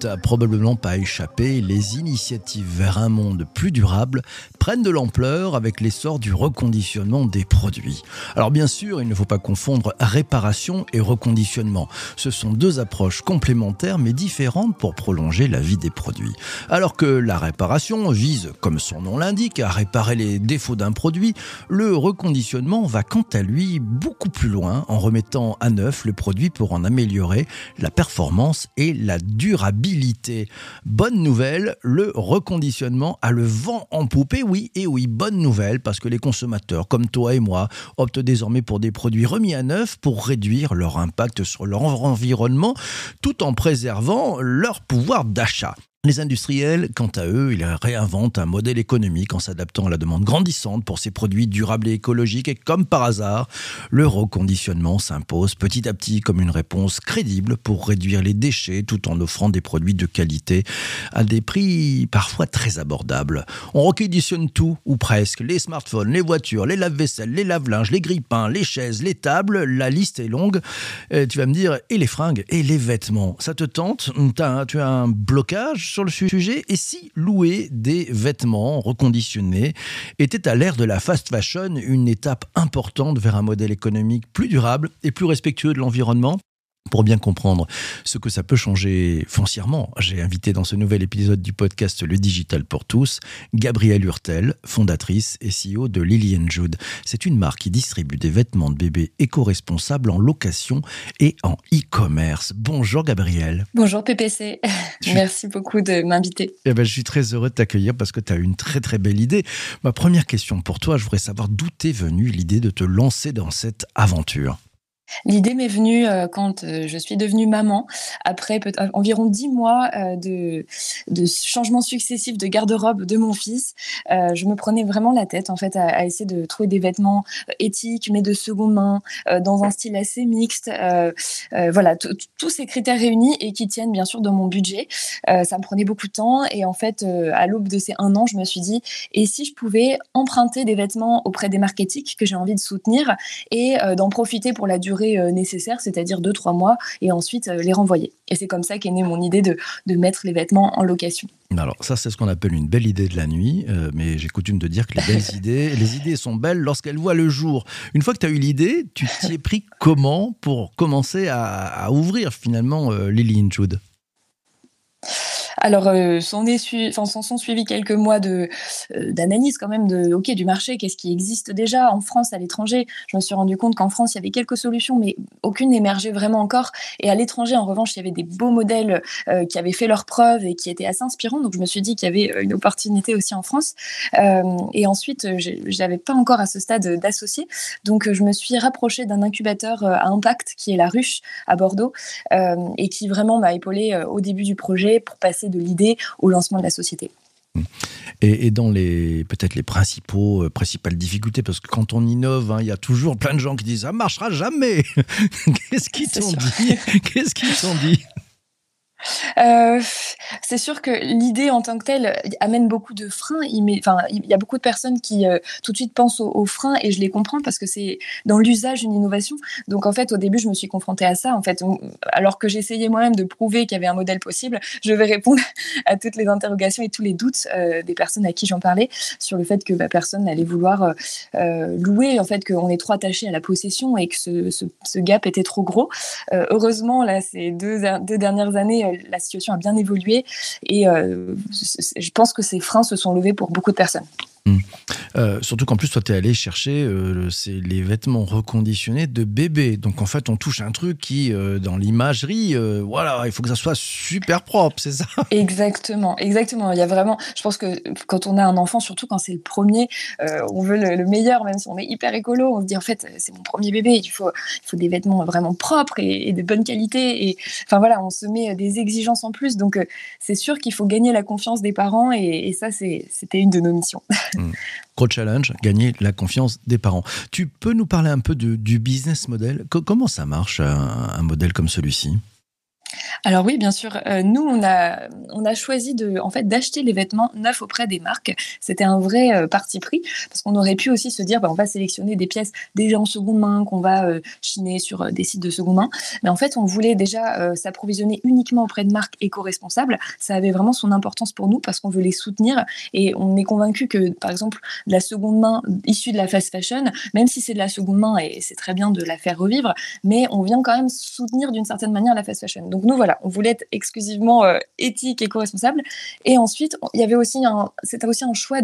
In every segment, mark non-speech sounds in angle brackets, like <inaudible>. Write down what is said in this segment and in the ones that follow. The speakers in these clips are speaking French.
T'a probablement pas échappé, les initiatives vers un monde plus durable prennent de l'ampleur avec l'essor du reconditionnement des produits. Alors bien sûr, il ne faut pas confondre réparation et reconditionnement. Ce sont deux approches complémentaires mais différentes pour prolonger la vie des produits. Alors que la réparation vise, comme son nom l'indique, à réparer les défauts d'un produit, le reconditionnement va quant à lui beaucoup plus loin en remettant à neuf le produit pour en améliorer la performance et la durabilité. Bonne nouvelle, le reconditionnement a le vent en poupée, oui et oui, bonne nouvelle, parce que les consommateurs, comme toi et moi, optent désormais pour des produits remis à neuf pour réduire leur impact sur leur environnement tout en préservant leur pouvoir d'achat. Les industriels, quant à eux, ils réinventent un modèle économique en s'adaptant à la demande grandissante pour ces produits durables et écologiques. Et comme par hasard, le reconditionnement s'impose petit à petit comme une réponse crédible pour réduire les déchets tout en offrant des produits de qualité à des prix parfois très abordables. On reconditionne tout, ou presque. Les smartphones, les voitures, les lave-vaisselle, les lave-linges, les grille-pains, les chaises, les tables. La liste est longue. Euh, tu vas me dire, et les fringues, et les vêtements? Ça te tente? Tu as un blocage? Sur le sujet et si louer des vêtements reconditionnés était à l'ère de la fast fashion une étape importante vers un modèle économique plus durable et plus respectueux de l'environnement? Pour bien comprendre ce que ça peut changer foncièrement, j'ai invité dans ce nouvel épisode du podcast Le Digital pour tous, Gabrielle Hurtel, fondatrice et CEO de Lily Jude. C'est une marque qui distribue des vêtements de bébés éco-responsables en location et en e-commerce. Bonjour Gabrielle. Bonjour PPC. <laughs> <laughs> Merci beaucoup de m'inviter. Eh ben, je suis très heureux de t'accueillir parce que tu as une très très belle idée. Ma première question pour toi, je voudrais savoir d'où t'est venue l'idée de te lancer dans cette aventure? L'idée m'est venue euh, quand euh, je suis devenue maman, après euh, environ dix mois de, changements successifs de garde-robe de mon fils. je me prenais vraiment la tête en fait à, essayer de trouver des vêtements éthiques mais de seconde main, dans un style assez mixte. voilà, tous ces critères réunis et qui tiennent bien sûr dans mon budget. ça me prenait beaucoup de temps et en fait, à l'aube de ces un an, je me suis dit et si je pouvais emprunter des vêtements auprès des marques éthiques que j'ai envie de soutenir et d'en profiter pour la durée euh, nécessaire, c'est-à-dire 2-3 mois, et ensuite euh, les renvoyer. Et c'est comme ça qu'est née mon idée de, de, mettre les vêtements en location. Alors ça, c'est ce qu'on appelle une belle idée de la nuit, euh, mais j'ai coutume de dire que les belles <laughs> idées, les idées sont belles lorsqu'elles voient le jour. Une fois que tu as eu l'idée, tu t'y es pris comment pour commencer à, ouvrir finalement Lily Jude alors, euh, s'en sont suivis quelques mois de euh, d'analyse quand même de OK du marché, qu'est-ce qui existe déjà en France, à l'étranger? Je me suis rendu compte qu'en France, il y avait quelques solutions, mais aucune n'émergeait vraiment encore. Et à l'étranger, en revanche, il y avait des beaux modèles euh, qui avaient fait leurs preuves et qui étaient assez inspirants. Donc, je me suis dit qu'il y avait une opportunité aussi en France. et ensuite, je n'avais pas encore à ce stade d'associer. Donc, je me suis rapprochée d'un incubateur à impact qui est la Ruche à Bordeaux et qui vraiment m'a épaulée au début du projet pour passer de l'idée au lancement de la société. Et, dans les peut-être les principaux euh, principales difficultés, parce que quand on innove, hein, il y a toujours plein de gens qui disent ça marchera jamais. <laughs> Qu'est-ce qu'ils t'ont dit? Qu'est-ce qu'ils t'ont dit? Euh, c'est sûr que l'idée en tant que telle amène beaucoup de freins. Il, il y a beaucoup de personnes qui euh, tout de suite pensent aux, freins et je les comprends parce que c'est dans l'usage une innovation. Donc en fait, au début, je me suis confrontée à ça. En fait, alors que j'essayais moi-même de prouver qu'il y avait un modèle possible, je vais répondre <laughs> à toutes les interrogations et tous les doutes euh, des personnes à qui j'en parlais sur le fait que bah, personne n'allait vouloir louer, en fait, qu'on est trop attaché à la possession et que ce, gap était trop gros. heureusement, là, ces deux dernières années, la situation a bien évolué et euh, je pense que ces freins se sont levés pour beaucoup de personnes. Mmh. Euh, surtout qu'en plus, toi, tu es allé chercher euh, les vêtements reconditionnés de bébé. Donc, en fait, on touche un truc qui, euh, dans l'imagerie, voilà, il faut que ça soit super propre, c'est ça? Exactement, exactement. Il y a vraiment, je pense que quand on a un enfant, surtout quand c'est le premier, on veut le, meilleur, même si on est hyper écolo. On se dit, en fait, c'est mon premier bébé, il faut, il faut des vêtements vraiment propres et, de bonne qualité. Et enfin, voilà, on se met des exigences en plus. Donc, c'est sûr qu'il faut gagner la confiance des parents et, et ça, c'était une de nos missions. <laughs> Mm. Gros challenge, gagner la confiance des parents. Tu peux nous parler un peu du business model? Comment ça marche, un modèle comme celui-ci? Alors oui, bien sûr. Euh, nous, on a, on a choisi de, en fait, d'acheter les vêtements neufs auprès des marques. C'était un vrai euh, parti pris parce qu'on aurait pu aussi se dire, bah, on va sélectionner des pièces déjà en seconde main qu'on va euh, chiner sur des sites de seconde main. Mais en fait, on voulait déjà s'approvisionner uniquement auprès de marques éco-responsables. Ça avait vraiment son importance pour nous parce qu'on veut les soutenir et on est convaincu que, par exemple, la seconde main issue de la fast fashion, même si c'est de la seconde main et c'est très bien de la faire revivre, mais on vient quand même soutenir d'une certaine manière la fast fashion. Nous, voilà on voulait être exclusivement euh, éthique et co-responsable. Et ensuite, il y avait aussi un, c'était aussi un choix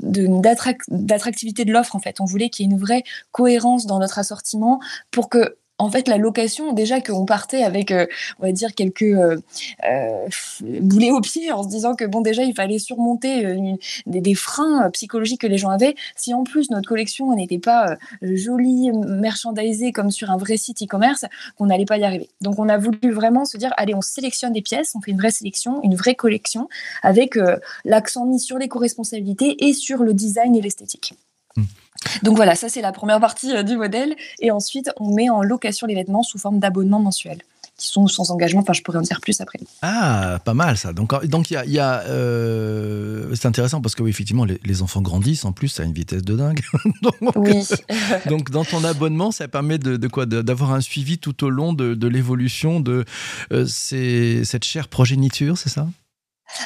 d'attractivité de l'offre en fait. On voulait qu'il y ait une vraie cohérence dans notre assortiment pour que en fait, la location, déjà qu'on partait avec, euh, on va dire, quelques euh, euh, boulets au pied en se disant que, bon, déjà, il fallait surmonter des, freins psychologiques que les gens avaient. Si en plus, notre collection n'était pas jolie, merchandisée comme sur un vrai site e-commerce, qu'on n'allait pas y arriver. Donc, on a voulu vraiment se dire, allez, on sélectionne des pièces, on fait une vraie sélection, une vraie collection, avec l'accent mis sur l'éco-responsabilité et sur le design et l'esthétique. Mmh. Donc voilà, ça c'est la première partie euh, du modèle. Et ensuite, on met en location les vêtements sous forme d'abonnement mensuel qui sont sans engagement. Enfin, je pourrais en dire plus après. Ah, pas mal ça. Donc, donc il y a, euh, c'est intéressant parce que oui, effectivement, les, enfants grandissent en plus à une vitesse de dingue. <laughs> donc, oui. <laughs> donc, dans ton abonnement, ça permet de, quoi? D'avoir un suivi tout au long de, l'évolution de euh, cette chère progéniture, c'est ça?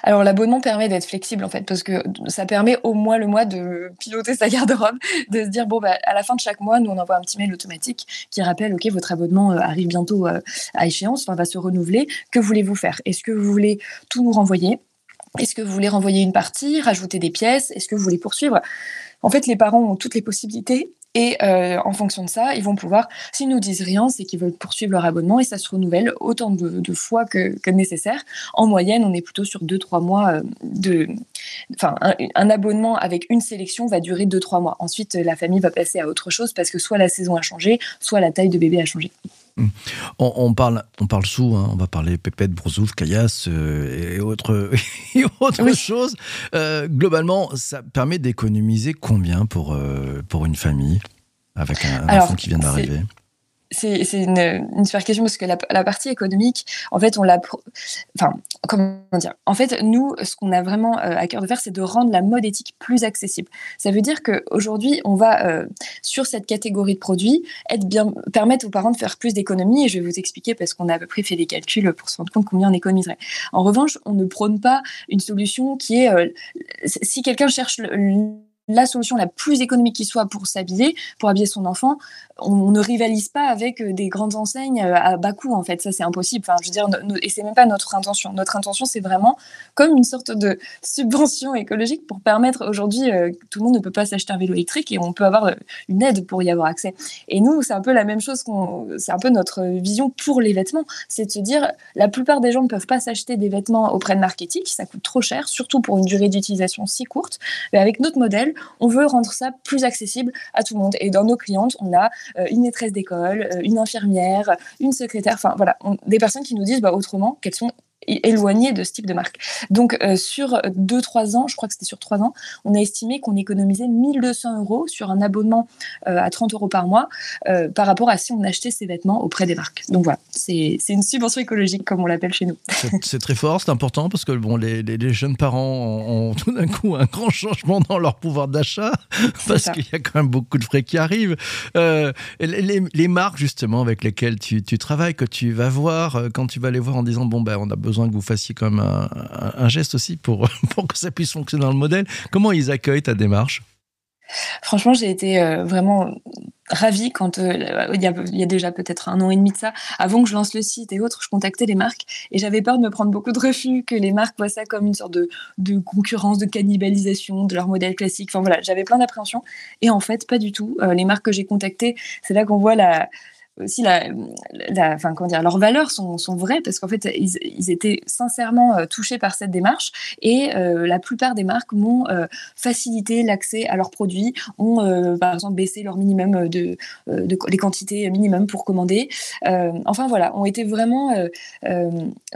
Alors l'abonnement permet d'être flexible en fait parce que ça permet au mois le mois de piloter sa garde-robe, de se dire bon bah à la fin de chaque mois nous on envoie un petit mail automatique qui rappelle ok votre abonnement euh, arrive bientôt euh, à échéance, va se renouveler. Que voulez-vous faire? Est-ce que vous voulez tout nous renvoyer? Est-ce que vous voulez renvoyer une partie, rajouter des pièces? Est-ce que vous voulez poursuivre? En fait les parents ont toutes les possibilités et euh, en fonction de ça, ils vont pouvoir, s'ils nous disent rien, c'est qu'ils veulent poursuivre leur abonnement et ça se renouvelle autant de, fois que, nécessaire. En moyenne, on est plutôt sur 2-3 mois euh, de. Enfin, un, abonnement avec une sélection va durer 2-3 mois. Ensuite, la famille va passer à autre chose parce que soit la saison a changé, soit la taille de bébé a changé. On, parle, on parle sous, hein. on va parler pépette, brousouf, caillasse euh, et autres <laughs> autre choses. Euh, globalement, ça permet d'économiser combien pour, euh, pour une famille avec un, enfant qui vient d'arriver? C'est une, super question parce que la, la, partie économique, en fait, on l'a. Enfin, comment dire? En fait, nous, ce qu'on a vraiment euh, à cœur de faire, c'est de rendre la mode éthique plus accessible. Ça veut dire qu'aujourd'hui, on va, euh, sur cette catégorie de produits, être bien, permettre aux parents de faire plus d'économies. Et je vais vous expliquer parce qu'on a à peu près fait des calculs pour se rendre compte combien on économiserait. En revanche, on ne prône pas une solution qui est. Euh, si quelqu'un cherche le, la solution la plus économique qui soit pour s'habiller, pour habiller son enfant, on, ne rivalise pas avec euh, des grandes enseignes euh, à bas coût en fait. Ça c'est impossible. Enfin, je veux dire, et c'est même pas notre intention. Notre intention c'est vraiment comme une sorte de subvention écologique pour permettre aujourd'hui euh, tout le monde ne peut pas s'acheter un vélo électrique et on peut avoir une aide pour y avoir accès. Et nous c'est un peu la même chose c'est un peu notre vision pour les vêtements, c'est de se dire la plupart des gens ne peuvent pas s'acheter des vêtements auprès de marketing, ça coûte trop cher, surtout pour une durée d'utilisation si courte. Mais avec notre modèle, on veut rendre ça plus accessible à tout le monde. Et dans nos clientes, on a euh, une maîtresse d'école, euh, une infirmière, une secrétaire, enfin voilà, des personnes qui nous disent bah, autrement qu'elles sont éloigné de ce type de marque. Donc euh, sur 2-3 ans, je crois que c'était sur 3 ans, on a estimé qu'on économisait 1200 euros sur un abonnement euh, à 30 euros par mois euh, par rapport à si on achetait ces vêtements auprès des marques. Donc voilà, c'est une subvention écologique comme on l'appelle chez nous. C'est très fort, c'est important parce que bon, les, les, jeunes parents ont, tout d'un coup un grand changement dans leur pouvoir d'achat parce qu'il y a quand même beaucoup de frais qui arrivent. les, les, marques justement avec lesquelles tu, tu, travailles, que tu vas voir, quand tu vas les voir en disant bon ben on a besoin besoin que vous fassiez quand même un, geste aussi pour, <laughs> pour que ça puisse fonctionner dans le modèle. Comment ils accueillent ta démarche? Franchement, j'ai été euh, vraiment ravie quand euh, il, y a, déjà peut-être un an et demi de ça, avant que je lance le site et autres, je contactais les marques et j'avais peur de me prendre beaucoup de refus, que les marques voient ça comme une sorte de, de concurrence, de cannibalisation de leur modèle classique. Enfin voilà, j'avais plein d'appréhensions et en fait pas du tout. Euh, les marques que j'ai contactées, c'est là qu'on voit la, aussi la, dire, leurs valeurs sont, vraies parce qu'en fait, ils, étaient sincèrement euh, touchés par cette démarche et euh, la plupart des marques m'ont euh, facilité l'accès à leurs produits, ont par exemple baissé leur minimum de, les quantités minimum pour commander. enfin voilà, ont été vraiment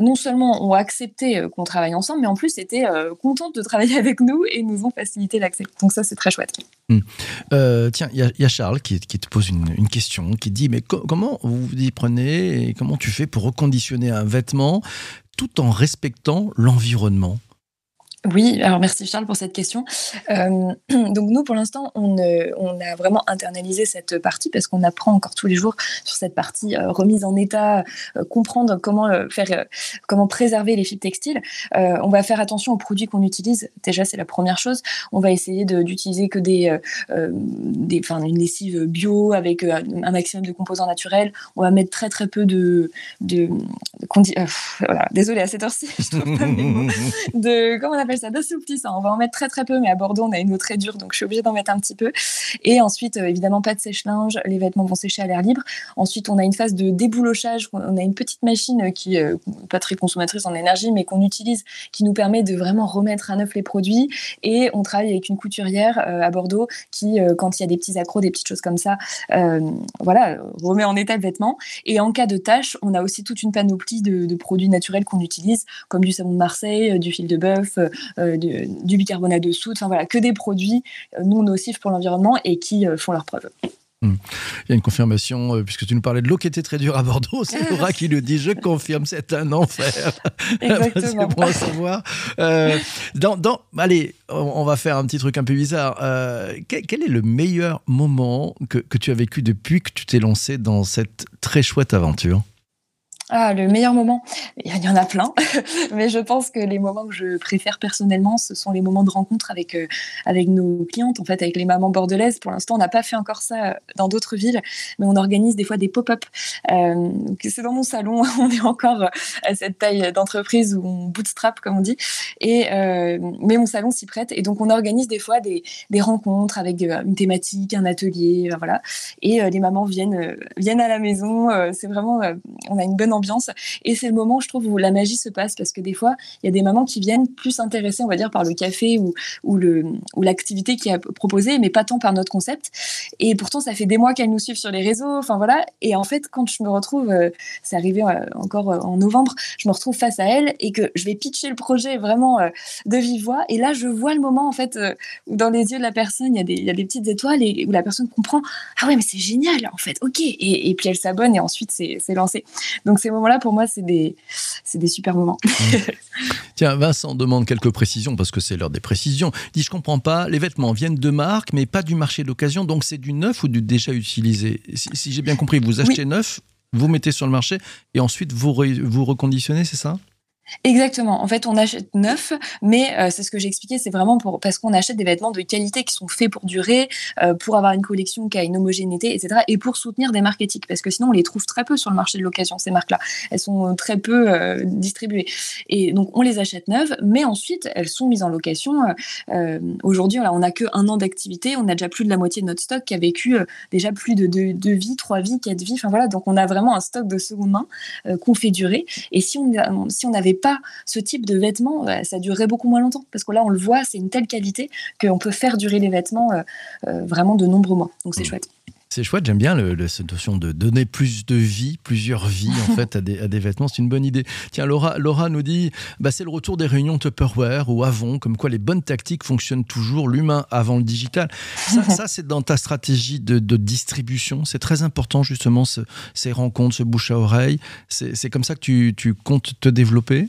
non seulement ont accepté qu'on travaille ensemble, mais en plus étaient contentes de travailler avec nous et nous ont facilité l'accès. Donc ça, c'est très chouette. Hum. tiens, il y, a Charles qui, qui, te pose une, une question, qui dit mais quand comment vous y prenez et comment tu fais pour reconditionner un vêtement tout en respectant l'environnement? Oui, alors merci Charles pour cette question. Euh, <clears throat> donc nous, pour l'instant, on, on, a vraiment internalisé cette partie parce qu'on apprend encore tous les jours sur cette partie euh, remise en état, euh, comprendre comment faire, comment préserver les fibres textiles. on va faire attention aux produits qu'on utilise. Déjà, c'est la première chose. On va essayer d'utiliser que des, des, enfin, une lessive bio avec un maximum de composants naturels. On va mettre très très peu de, de, voilà. Désolée à cette heure-ci, <laughs> je trouve pas <laughs> De comment on appelle ça d'assouplissant. On va en mettre très très peu, mais à Bordeaux, on a une eau très dure, donc je suis obligée d'en mettre un petit peu. Et ensuite, euh, évidemment, pas de sèche-linge, les vêtements vont sécher à l'air libre. Ensuite, on a une phase de déboulochage. On a une petite machine qui n'est euh, pas très consommatrice en énergie, mais qu'on utilise, qui nous permet de vraiment remettre à neuf les produits. Et on travaille avec une couturière euh, à Bordeaux qui, quand il y a des petits accros, des petites choses comme ça, voilà, remet en état le vêtement. Et en cas de tâche, on a aussi toute une panoplie de, de produits naturels qu'on utilise, comme du savon de Marseille, du fil de bœuf, euh, du, bicarbonate de soude, enfin voilà, que des produits euh, non nocifs pour l'environnement et qui euh, font leurs preuves. Hmm. Il y a une confirmation, puisque tu nous parlais de l'eau qui était très dure à Bordeaux, c'est Laura qui le dit, je confirme, c'est un enfer. <laughs> Exactement. pour savoir. dans, allez, on va faire un petit truc un peu bizarre. quel, est le meilleur moment que, que tu as vécu depuis que tu t'es lancé dans cette très chouette aventure? Ah, le meilleur moment, il y en a plein, <laughs> mais je pense que les moments que je préfère personnellement, ce sont les moments de rencontre avec, euh, avec nos clientes, en fait, avec les mamans bordelaises. Pour l'instant, on n'a pas fait encore ça euh, dans d'autres villes, mais on organise des fois des pop-up. Euh, c'est dans mon salon, <laughs> on est encore à cette taille d'entreprise où on bootstrap, comme on dit, et, mais mon salon s'y prête. Et donc, on organise des fois des, des rencontres avec une thématique, un atelier, voilà. Et les mamans viennent, viennent à la maison. c'est vraiment, on a une bonne ambiance. Et c'est le moment, je trouve, où la magie se passe parce que des fois, il y a des mamans qui viennent plus intéressées, on va dire, par le café ou, le ou l'activité qui est proposée, mais pas tant par notre concept. Et pourtant, ça fait des mois qu'elles nous suivent sur les réseaux. Enfin voilà. Et en fait, quand je me retrouve, euh, c'est arrivé euh, encore euh, en novembre, je me retrouve face à elles et que je vais pitcher le projet vraiment de vive voix. Et là, je vois le moment en fait où dans les yeux de la personne, il y a des, y a des petites étoiles et où la personne comprend. Ah ouais, mais c'est génial en fait. Ok. Et, et puis elle s'abonne et ensuite c'est lancé. Donc ces moments-là, pour moi, c'est des, des super moments. <laughs> Tiens, Vincent demande quelques précisions parce que c'est l'heure des précisions. Il dit Je comprends pas, les vêtements viennent de marque, mais pas du marché d'occasion, donc c'est du neuf ou du déjà utilisé? Si, j'ai bien compris, vous achetez neuf, vous mettez sur le marché et ensuite vous, vous reconditionnez, c'est ça? Exactement. En fait, on achète neuf, mais euh, c'est ce que j'ai expliqué, c'est vraiment parce qu'on achète des vêtements de qualité qui sont faits pour durer, euh, pour avoir une collection qui a une homogénéité, etc. Et pour soutenir des marques éthiques, parce que sinon on les trouve très peu sur le marché de l'occasion ces marques-là. Elles sont très peu euh, distribuées. Et donc on les achète neuves, mais ensuite elles sont mises en location. Aujourd'hui, on n'a que un an d'activité, on a déjà plus de la moitié de notre stock qui a vécu déjà plus de deux vies, trois vies, quatre vies. Enfin voilà, donc on a vraiment un stock de seconde main qu'on fait durer. Et si on si on avait pas ce type de vêtements, euh, ça durerait beaucoup moins longtemps. Parce que là, on le voit, c'est une telle qualité qu'on peut faire durer les vêtements euh, euh, vraiment de nombreux mois. Donc c'est mmh. chouette. C'est chouette, j'aime bien le, cette notion de donner plus de vie, plusieurs vies en <laughs> fait à des, à des vêtements, c'est une bonne idée. Tiens, Laura, Laura nous dit, bah, c'est le retour des réunions Tupperware ou Avon, comme quoi les bonnes tactiques fonctionnent toujours, l'humain avant le digital. Ça, <laughs> c'est dans ta stratégie de, de distribution, c'est très important justement ces rencontres, ce bouche à oreille. C'est comme ça que tu, tu comptes te développer?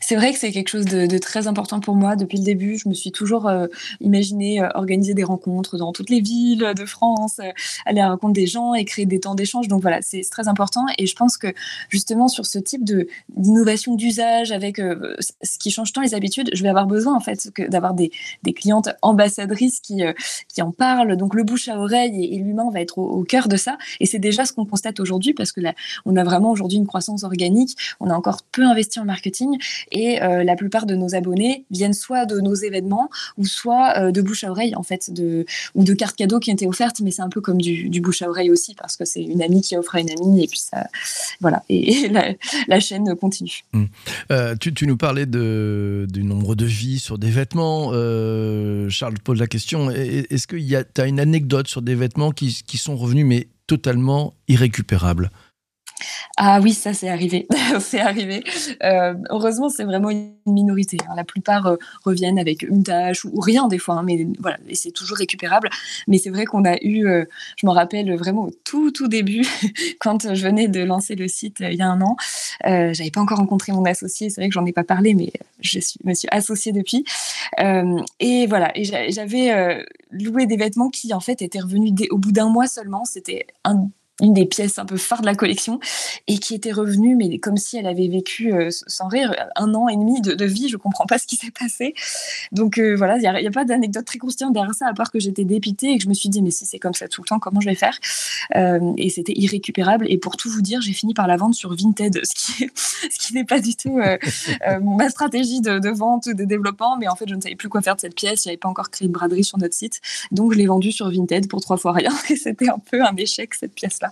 C'est vrai que c'est quelque chose de, très important pour moi depuis le début. Je me suis toujours euh, imaginé euh, organiser des rencontres dans toutes les villes de France, euh, aller à la rencontre des gens et créer des temps d'échange. Donc voilà, c'est très important. Et je pense que justement sur ce type d'innovation d'usage avec ce qui change tant les habitudes, je vais avoir besoin en fait d'avoir des, clientes ambassadrices qui, qui en parlent. Donc le bouche à oreille et, l'humain va être au, cœur de ça. Et c'est déjà ce qu'on constate aujourd'hui parce que là, on a vraiment aujourd'hui une croissance organique. On a encore peu investi en marketing et euh, la plupart de nos abonnés viennent soit de nos événements ou soit euh, de bouche à oreille en fait de ou de cartes cadeaux qui ont été offertes mais c'est un peu comme du, bouche à oreille aussi parce que c'est une amie qui offre à une amie et puis ça voilà et, la, chaîne continue. Mmh. Euh, tu, nous parlais de, du nombre de vies sur des vêtements. Charles pose la question est-ce que tu as une anecdote sur des vêtements qui sont revenus mais totalement irrécupérables? Ah oui, ça c'est arrivé. <laughs> c'est arrivé. Euh, heureusement, c'est vraiment une minorité. Hein. La plupart euh, reviennent avec une tâche ou, rien des fois, hein, mais voilà, c'est toujours récupérable. Mais c'est vrai qu'on a eu, euh, je m'en rappelle vraiment au tout tout début, <laughs> quand je venais de lancer le site il y a un an. J'avais pas encore rencontré mon associé. C'est vrai que j'en ai pas parlé, mais je suis, me suis associée depuis. et voilà, et j'avais loué des vêtements qui en fait étaient revenus au bout d'un mois seulement. C'était un une des pièces un peu phares de la collection et qui était revenue, mais comme si elle avait vécu, euh, sans rire, un an et demi de, vie. Je comprends pas ce qui s'est passé. Donc euh, voilà, il n'y a, pas d'anecdote très croustillante derrière ça, à part que j'étais dépitée et que je me suis dit, mais si c'est comme ça tout le temps, comment je vais faire? Euh, Et c'était irrécupérable. Et pour tout vous dire, j'ai fini par la vendre sur Vinted, ce qui, <laughs> n'est pas du tout ma stratégie de, de, vente ou de développement. Mais en fait, je ne savais plus quoi faire de cette pièce. Je n'avais pas encore créé de braderie sur notre site. Donc je l'ai vendue sur Vinted pour trois fois rien. <laughs> Et c'était un peu un échec, cette pièce-là.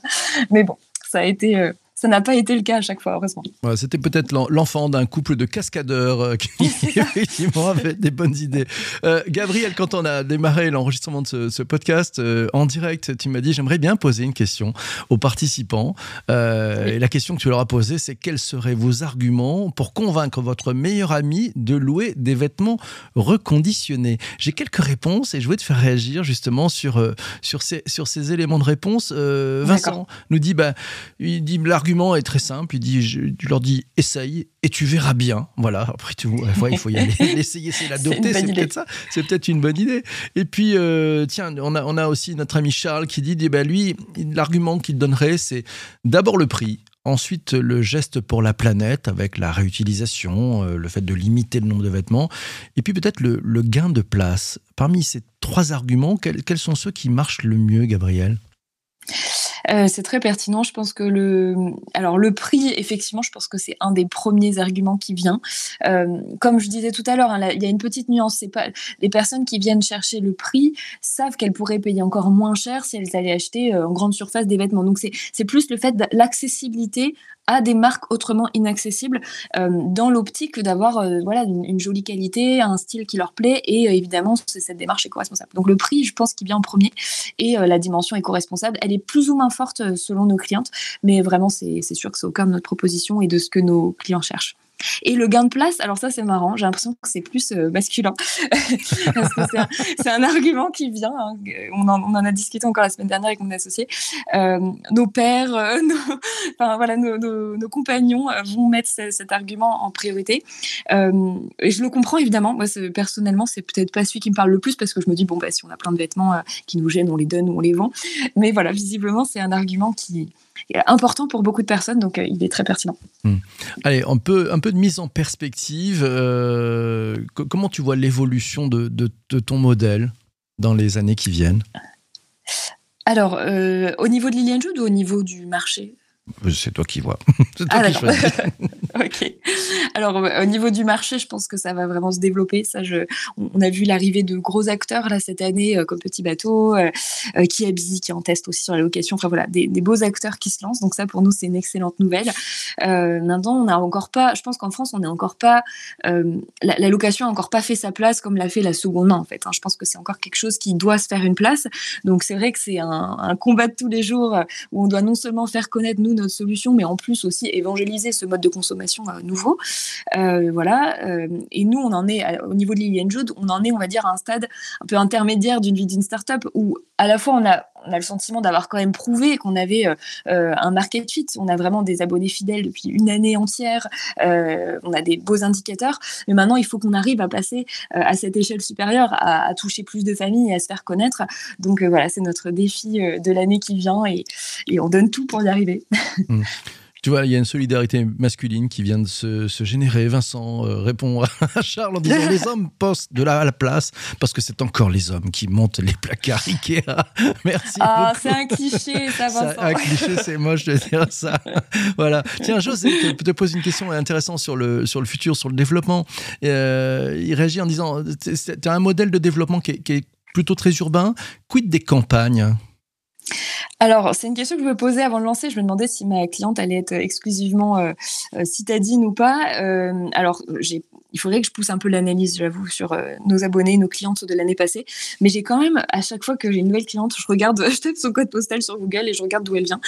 Mais bon, ça a été euh, ça n'a pas été le cas à chaque fois, heureusement. C'était peut-être l'enfant d'un couple de cascadeurs euh, qui <laughs> effectivement avait des bonnes idées. Euh, Gabriel, quand on a démarré l'enregistrement de ce, podcast euh, en direct, tu m'as dit j'aimerais bien poser une question aux participants. Et la question que tu leur as posée, c'est quels seraient vos arguments pour convaincre votre meilleur ami de louer des vêtements reconditionnés? J'ai quelques réponses et je voulais te faire réagir justement sur, sur, ces, sur ces éléments de réponse. Vincent nous dit, bah, il dit l'argument est très simple. Il dit, je, tu leur dis, essaye et tu verras bien. Voilà. Après tout, il faut y aller. <laughs> L'essayer, c'est l'adopter. C'est peut-être ça. C'est peut-être une bonne idée. Et puis, euh, tiens, on a, on a aussi notre ami Charles qui dit, eh ben, lui, l'argument qu'il donnerait, c'est d'abord le prix. Ensuite, le geste pour la planète avec la réutilisation, euh, le fait de limiter le nombre de vêtements, et puis peut-être le, gain de place. Parmi ces trois arguments, quels, quels sont ceux qui marchent le mieux, Gabriel? Euh, c'est très pertinent. Je pense que le, prix, effectivement, je pense que c'est un des premiers arguments qui vient. Euh, comme je disais tout à l'heure, hein, il y a une petite nuance. C'est pas les personnes qui viennent chercher le prix savent qu'elles pourraient payer encore moins cher si elles allaient acheter euh, en grande surface des vêtements. Donc c'est plus le fait de l'accessibilité à des marques autrement inaccessibles dans l'optique d'avoir voilà une, jolie qualité, un style qui leur plaît et évidemment c'est cette démarche éco-responsable. Donc le prix, je pense qu'il vient en premier et la dimension éco-responsable, elle est plus ou moins forte euh, selon nos clientes, mais vraiment, c'est sûr que c'est au cœur de notre proposition et de ce que nos clients cherchent. Et le gain de place, alors ça c'est marrant, j'ai l'impression que c'est plus euh, masculin. <laughs> C'est un, argument qui vient, hein, on, en, a discuté encore la semaine dernière avec mon associé. Euh, nos pères, euh, <laughs> nos, enfin, voilà, nos, compagnons vont mettre cet argument en priorité. et je le comprends évidemment, moi personnellement c'est peut-être pas celui qui me parle le plus parce que je me dis, bon, bah, si on a plein de vêtements qui nous gênent, on les donne ou on les vend. Mais voilà, visiblement c'est un argument qui important pour beaucoup de personnes, donc euh, il est très pertinent. Hmm. Allez, un peu, un peu de mise en perspective. Euh, comment tu vois l'évolution de, de, ton modèle dans les années qui viennent? Alors, euh, au niveau de Lilian Jude ou au niveau du marché? C'est toi qui vois. <laughs> toi ah, qui <laughs> ok. Alors, au niveau du marché, je pense que ça va vraiment se développer. Ça, je, on a vu l'arrivée de gros acteurs là cette année, euh, comme Petit Bateau, euh, euh, qui habille, qui en teste aussi sur la location. Enfin voilà, des, beaux acteurs qui se lancent. Donc ça, pour nous, c'est une excellente nouvelle. maintenant, on n'a encore pas. Je pense qu'en France, on n'est encore pas. La, location n'a encore pas fait sa place comme l'a fait la seconde main. En fait, hein. je pense que c'est encore quelque chose qui doit se faire une place. Donc c'est vrai que c'est un, un combat de tous les jours où on doit non seulement faire connaître nous notre solution, mais en plus aussi évangéliser ce mode de consommation euh, nouveau. Euh, voilà. Euh, et nous, on en est au niveau de Lilian Jude, on en est, on va dire, à un stade un peu intermédiaire d'une vie d'une startup où à la fois on a on a le sentiment d'avoir quand même prouvé qu'on avait un market fit. On a vraiment des abonnés fidèles depuis une année entière. on a des beaux indicateurs. Mais maintenant, il faut qu'on arrive à passer à cette échelle supérieure, à, toucher plus de familles et à se faire connaître. Donc voilà, c'est notre défi de l'année qui vient et, et on donne tout pour y arriver. Mm. <laughs> Tu vois, il y a une solidarité masculine qui vient de se, générer. Vincent euh, répond à <laughs> Charles en disant les hommes postent de la, à la place parce que c'est encore les hommes qui montent les placards Ikea. <laughs> Merci. Ah, c'est un cliché, ça, <laughs> Vincent. un cliché, c'est moche de dire ça. voilà. Tiens, José te, te pose une question intéressante sur le, sur le futur, sur le développement. Euh, il réagit en disant tu as un modèle de développement qui qui est plutôt très urbain. Quid des campagnes? Alors, c'est une question que je me posais avant de lancer. Je me demandais si ma cliente allait être exclusivement euh, euh citadine ou pas. Euh, alors, il faudrait que je pousse un peu l'analyse, j'avoue, sur nos abonnés, nos clientes de l'année passée. Mais j'ai quand même, à chaque fois que j'ai une nouvelle cliente, je regarde, <laughs> je tape son code postal sur Google et je regarde d'où elle vient.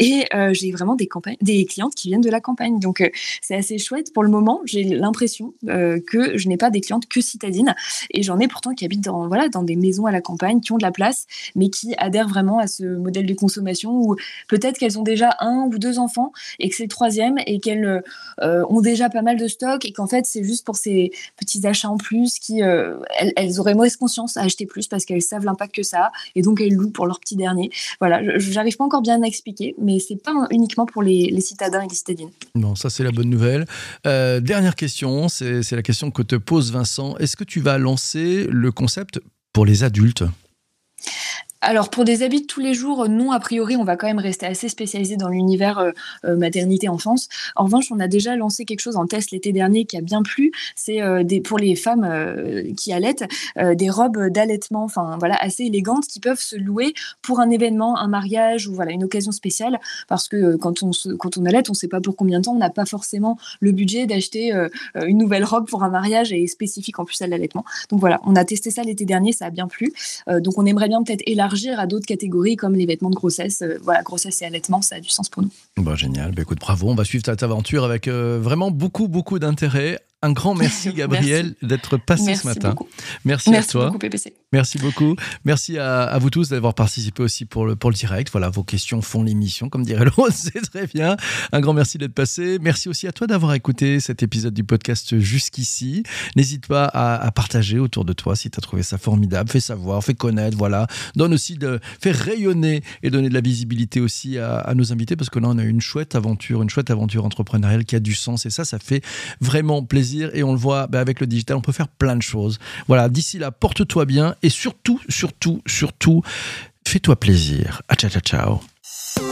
Et j'ai vraiment des des clientes qui viennent de la campagne. Donc c'est assez chouette. Pour le moment, j'ai l'impression que je n'ai pas des clientes que citadines et j'en ai pourtant qui habitent dans voilà dans des maisons à la campagne, qui ont de la place, mais qui adhèrent vraiment à ce modèle de consommation où peut-être qu'elles ont déjà un ou deux enfants et que c'est le troisième et qu'elles euh, ont déjà pas mal de stock et qu'en fait c'est juste pour ces petits achats en plus qui euh, elles, auraient mauvaise conscience à acheter plus parce qu'elles savent l'impact que ça a et donc elles louent pour leur petit dernier. Voilà, j'arrive pas encore bien à expliquer, mais c'est pas uniquement pour les, citadins et les citadines. Bon, ça c'est la bonne nouvelle. Euh, dernière question, c'est la question que te pose Vincent. Est-ce que tu vas lancer le concept pour les adultes? Alors pour des habits de tous les jours, non, a priori, on va quand même rester assez spécialisé dans l'univers euh, euh, maternité-enfance. En revanche, on a déjà lancé quelque chose en test l'été dernier qui a bien plu. C'est euh, pour les femmes qui allaitent des robes d'allaitement, enfin voilà, assez élégantes qui peuvent se louer pour un événement, un mariage ou voilà une occasion spéciale. Parce que quand on se, quand on allait, on ne sait pas pour combien de temps, on n'a pas forcément le budget d'acheter une nouvelle robe pour un mariage et spécifique en plus à l'allaitement. Donc voilà, on a testé ça l'été dernier, ça a bien plu. donc on aimerait bien peut-être élargir à d'autres catégories comme les vêtements de grossesse. Euh, voilà, grossesse et allaitement, ça a du sens pour nous. Bah, génial. Bah, écoute, bravo. On va suivre ta aventure avec euh, vraiment beaucoup, beaucoup d'intérêt. Un grand <laughs> merci, Gabriel, d'être passé ce matin. Merci, à toi. Beaucoup, PPC. Merci beaucoup. Merci à, vous tous d'avoir participé aussi pour le, pour le direct. Voilà, vos questions font l'émission, comme dirait <laughs> l'autre. C'est très bien. Un grand merci d'être passé. Merci aussi à toi d'avoir écouté cet épisode du podcast jusqu'ici. N'hésite pas à, partager autour de toi si tu as trouvé ça formidable. Fais savoir, fais connaître. Voilà. Donne aussi de, fais rayonner et donner de la visibilité aussi à, à nos invités parce que là, on a une chouette aventure, une chouette aventure entrepreneuriale qui a du sens et ça, ça fait vraiment plaisir et on le voit bah, avec le digital, on peut faire plein de choses. Voilà, d'ici là, porte-toi bien et surtout, surtout, surtout, fais-toi plaisir. À ciao, ciao, ciao.